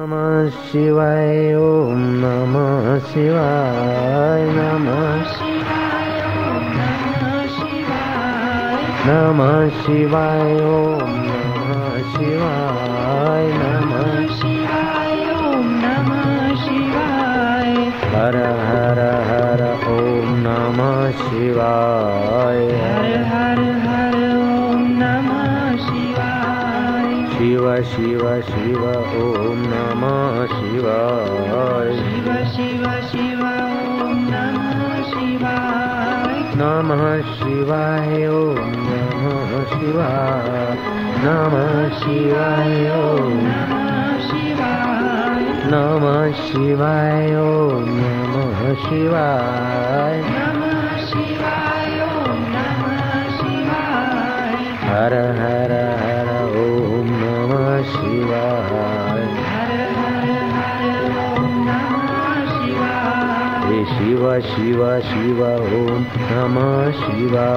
नमः शिवाय ॐ नमः शिवाय नमः नमः शिवाय ॐ नमः शिवाय नमः शिवाय ॐ नमः शिवाय हर हर हर ॐ नमः शिवाय हर हर शिव शिव ॐ नमः शिवाय शिवा नमः शिवाय ॐ नमः शिवाय नमः शिवाय नमः शिवाय ॐ नमः शिवाय हर हर शिव शिव शिव शिव ॐ नमः शिवा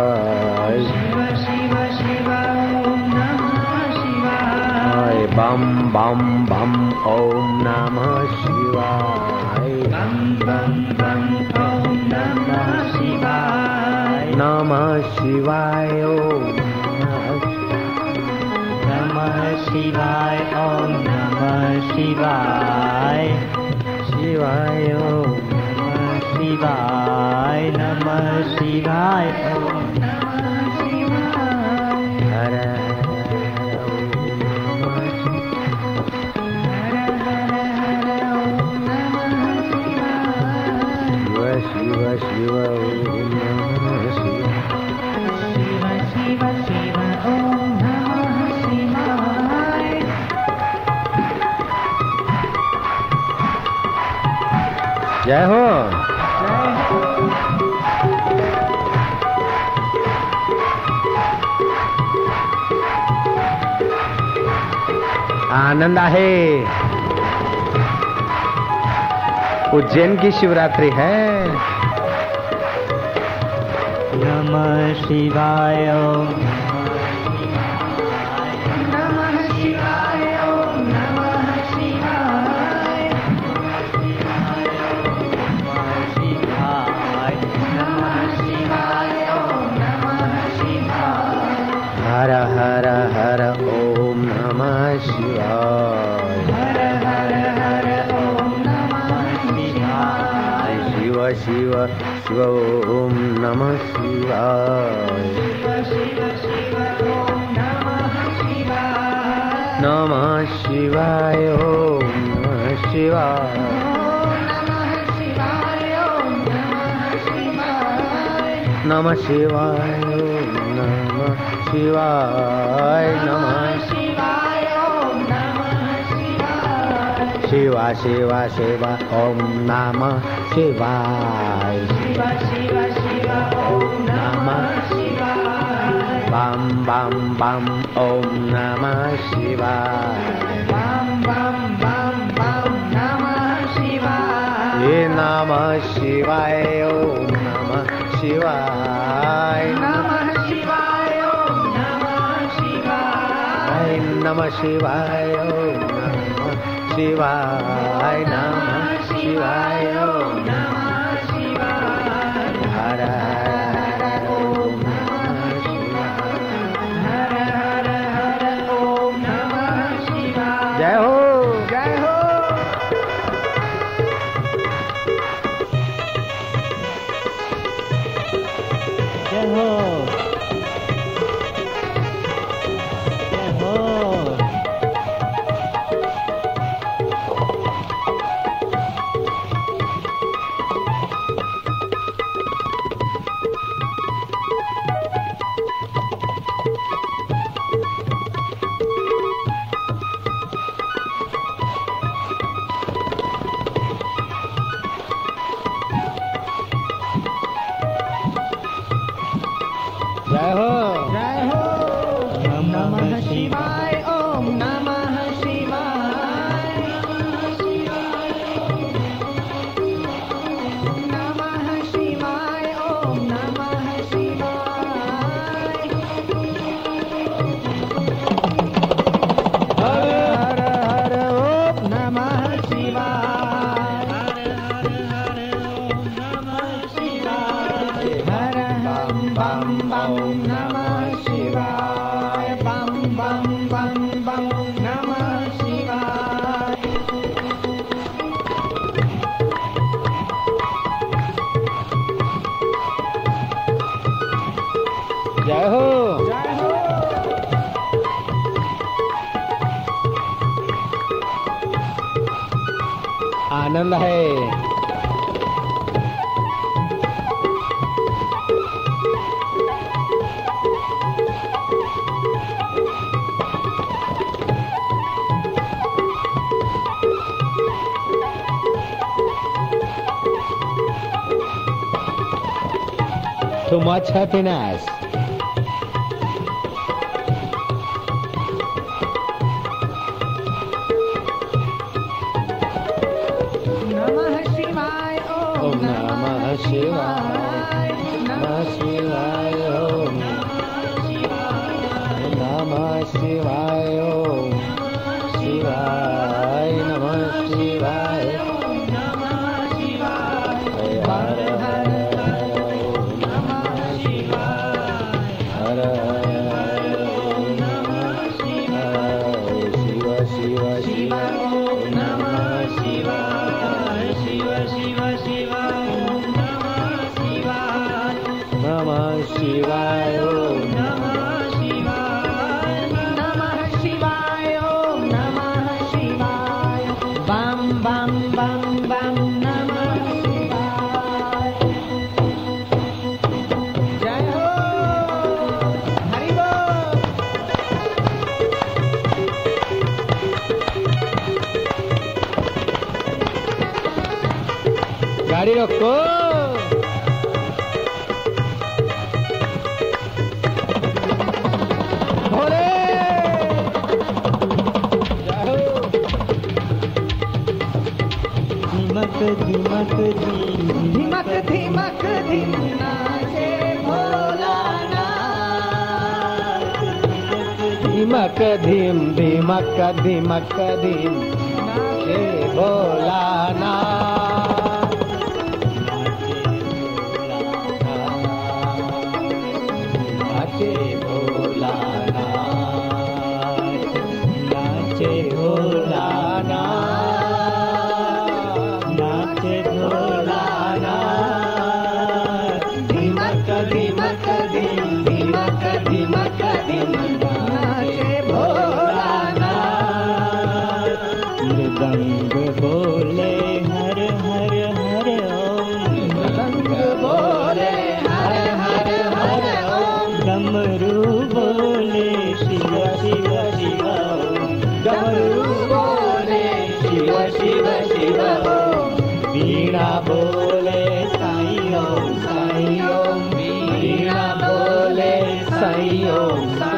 है बं बं भं ॐ नमः शिवाय नमः शिवायौ शिवाय ॐ नमः शिवाय शिवाय ॐ नमः शिवाय नमः शिवाय जय हो आनंद आहे उज्जैन की शिवरात्रि है नमः शिवाय शिव शिव ॐ नमः शिवाय नमः शिवाय ॐ नमः शिवाय नमः शिवाय ॐ नमः शिवाय नमः शिवा शिवा शिवा ॐ नमः शिवाय ॐ नमः बम बम बम ॐ नमः शिवाय बम बम बम बम नमः शिवाय ये नमः शिवाय ॐ नमः शिवाय नमः शिवाय ॐ नमः शिवाय नमः शिवाय ॐ नमः शिवाय नमः शिवाय है too much happiness. शिवाय ओम नमः शिवाय नमः शिवाय ओम नमः शिवाय बम बम बम बम नमः शिवाय जय हो हरि बोल गाड़ी रखो धीमक धीमक धीमक धीमना से धीमक धीम धीमक धीमक धीम से भोलाना 哎呦！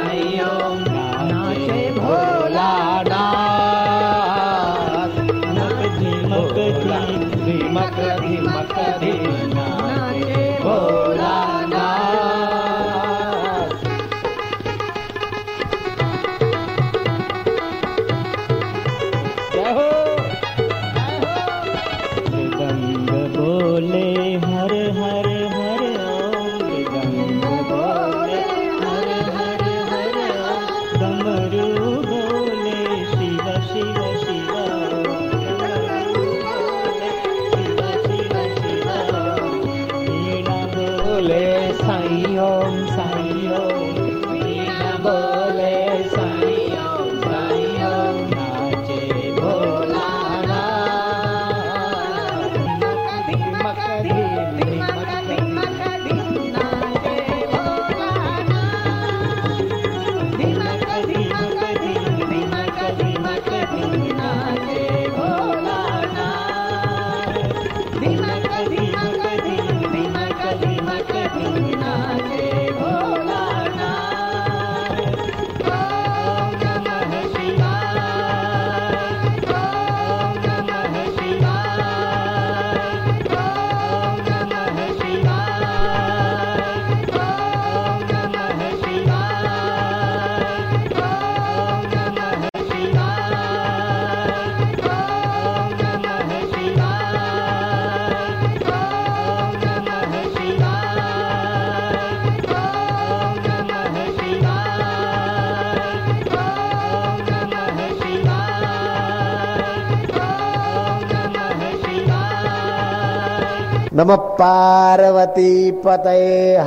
नम पते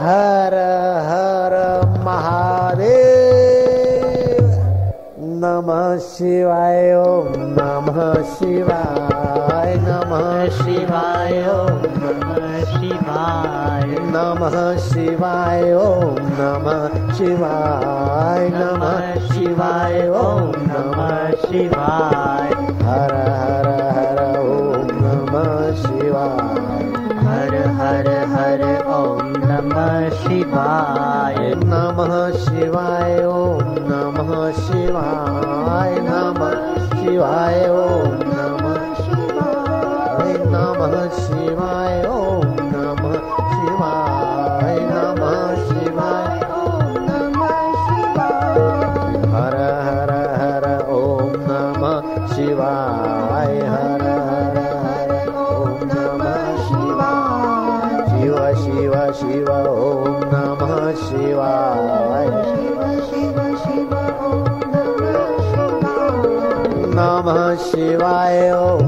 हर हर महादेव नमः शिवाय ओं नमः शिवाय नमः शिवाय नमः नम शिवाय नम शिवाय ओम नम शिवाय नमः शिवाय ओम नम शिवाय हर शिवाय ॐ नमः शिवाय नमः शिवाय ॐ नमः शिवाय नमः शिवाय शिवाय ओ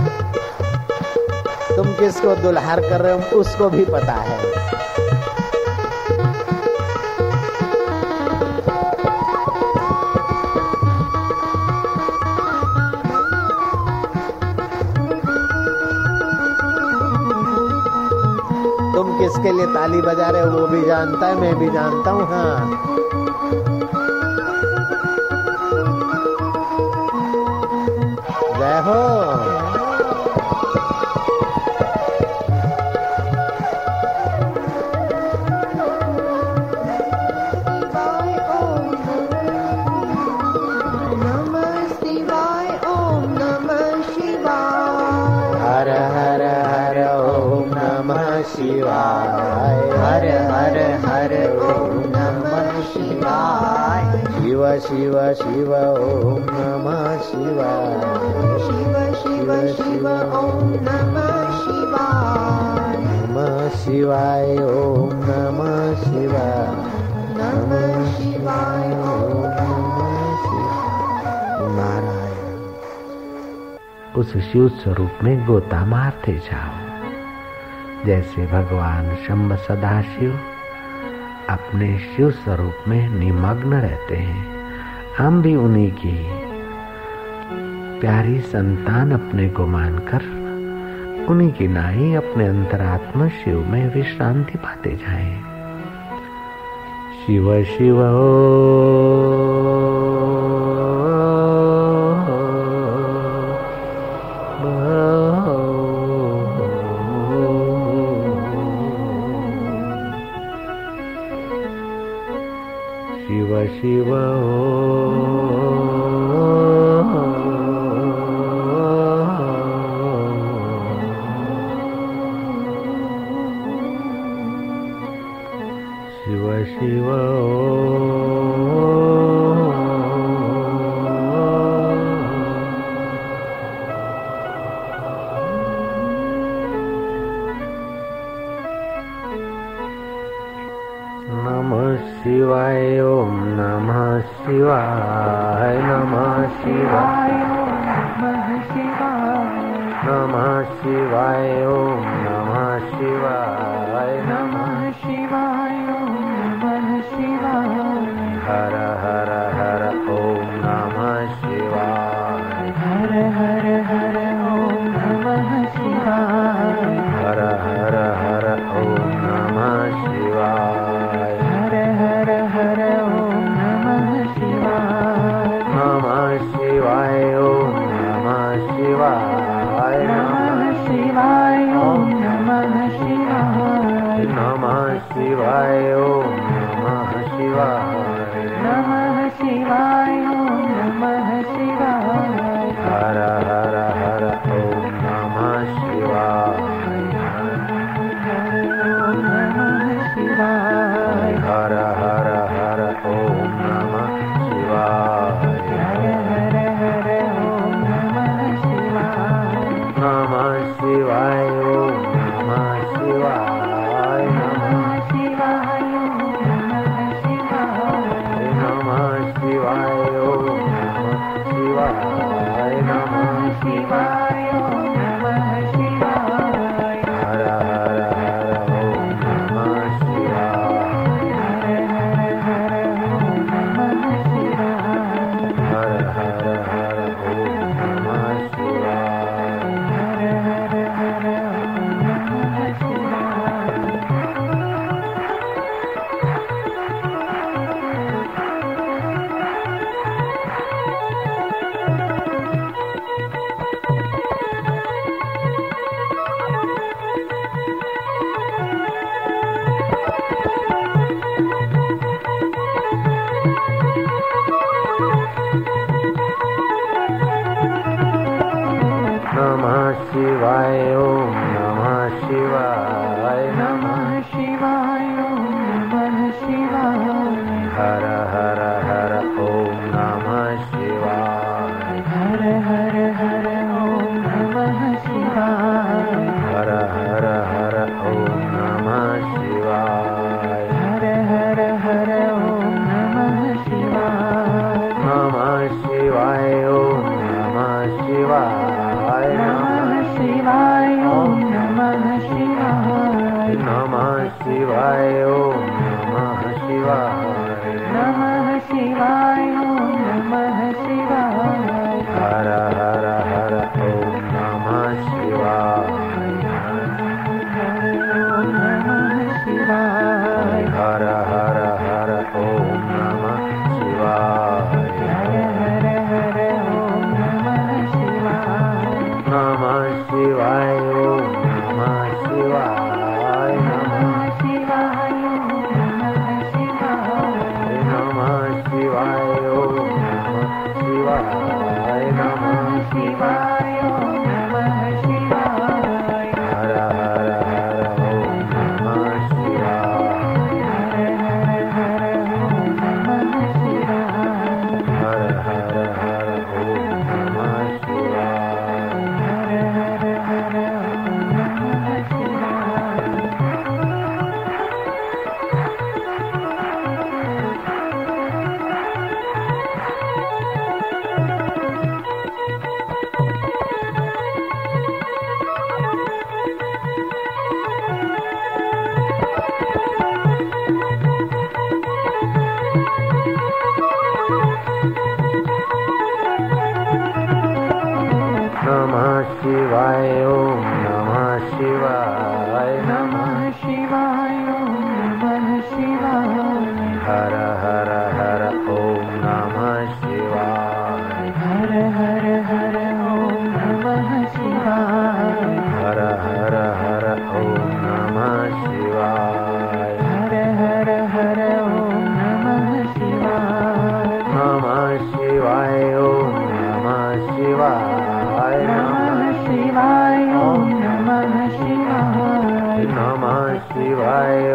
तुम किसको दुल्हार कर रहे हो उसको भी पता है तुम किसके लिए ताली बजा रहे हो वो भी जानता है मैं भी जानता हूं हाँ जय हो शिव शिव ओम नम शिव शिव शिव ॐ नमः शिवाय नमः शिवाय ॐ नम शिवाय नमः शिवाय उस शिव स्वरूप में गोता मारते जाओ जैसे भगवान शंब सदाशिव अपने शिव स्वरूप में निमग्न रहते हैं हम भी उन्हीं की प्यारी संतान अपने को मानकर उन्हीं की नाई अपने अंतरात्मा शिव में विश्रांति पाते जाए शिव शिव शिव शिव ओ शिवाय ओम नमः शिवाय नमः शिवाय नमः शिवाय ओम नमः शिवाय Shiva. शिवाय नमः शिवाय नमः शिवाय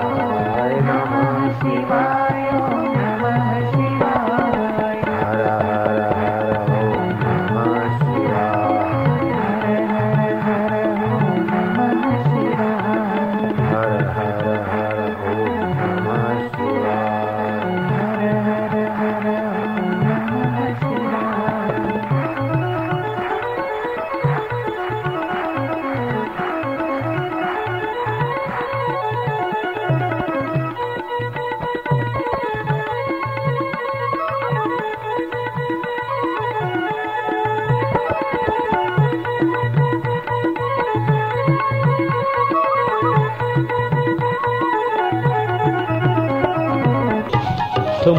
Thank you.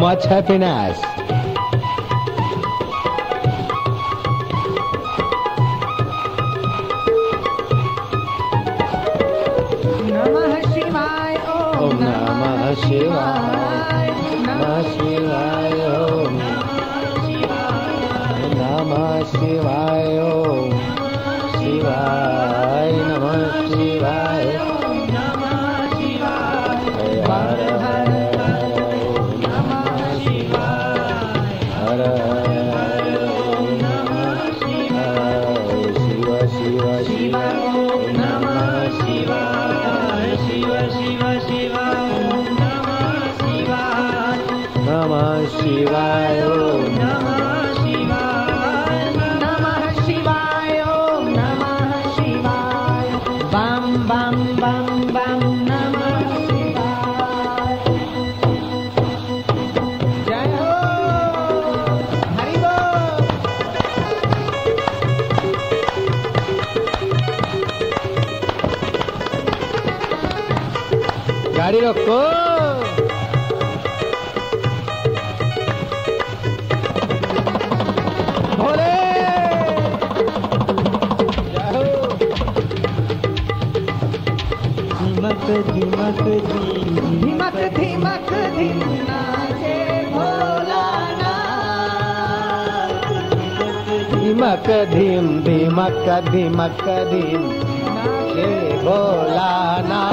much happiness. Shivaya, oh Namah Shivaya, Namah Shivaya, Shivaya, Namah Shivaya. ଗାଡ଼ି ରଖ धीमक धीमक धीमक धीमक धीमना धीमक धीम धीमक धीमक धीम भोलाना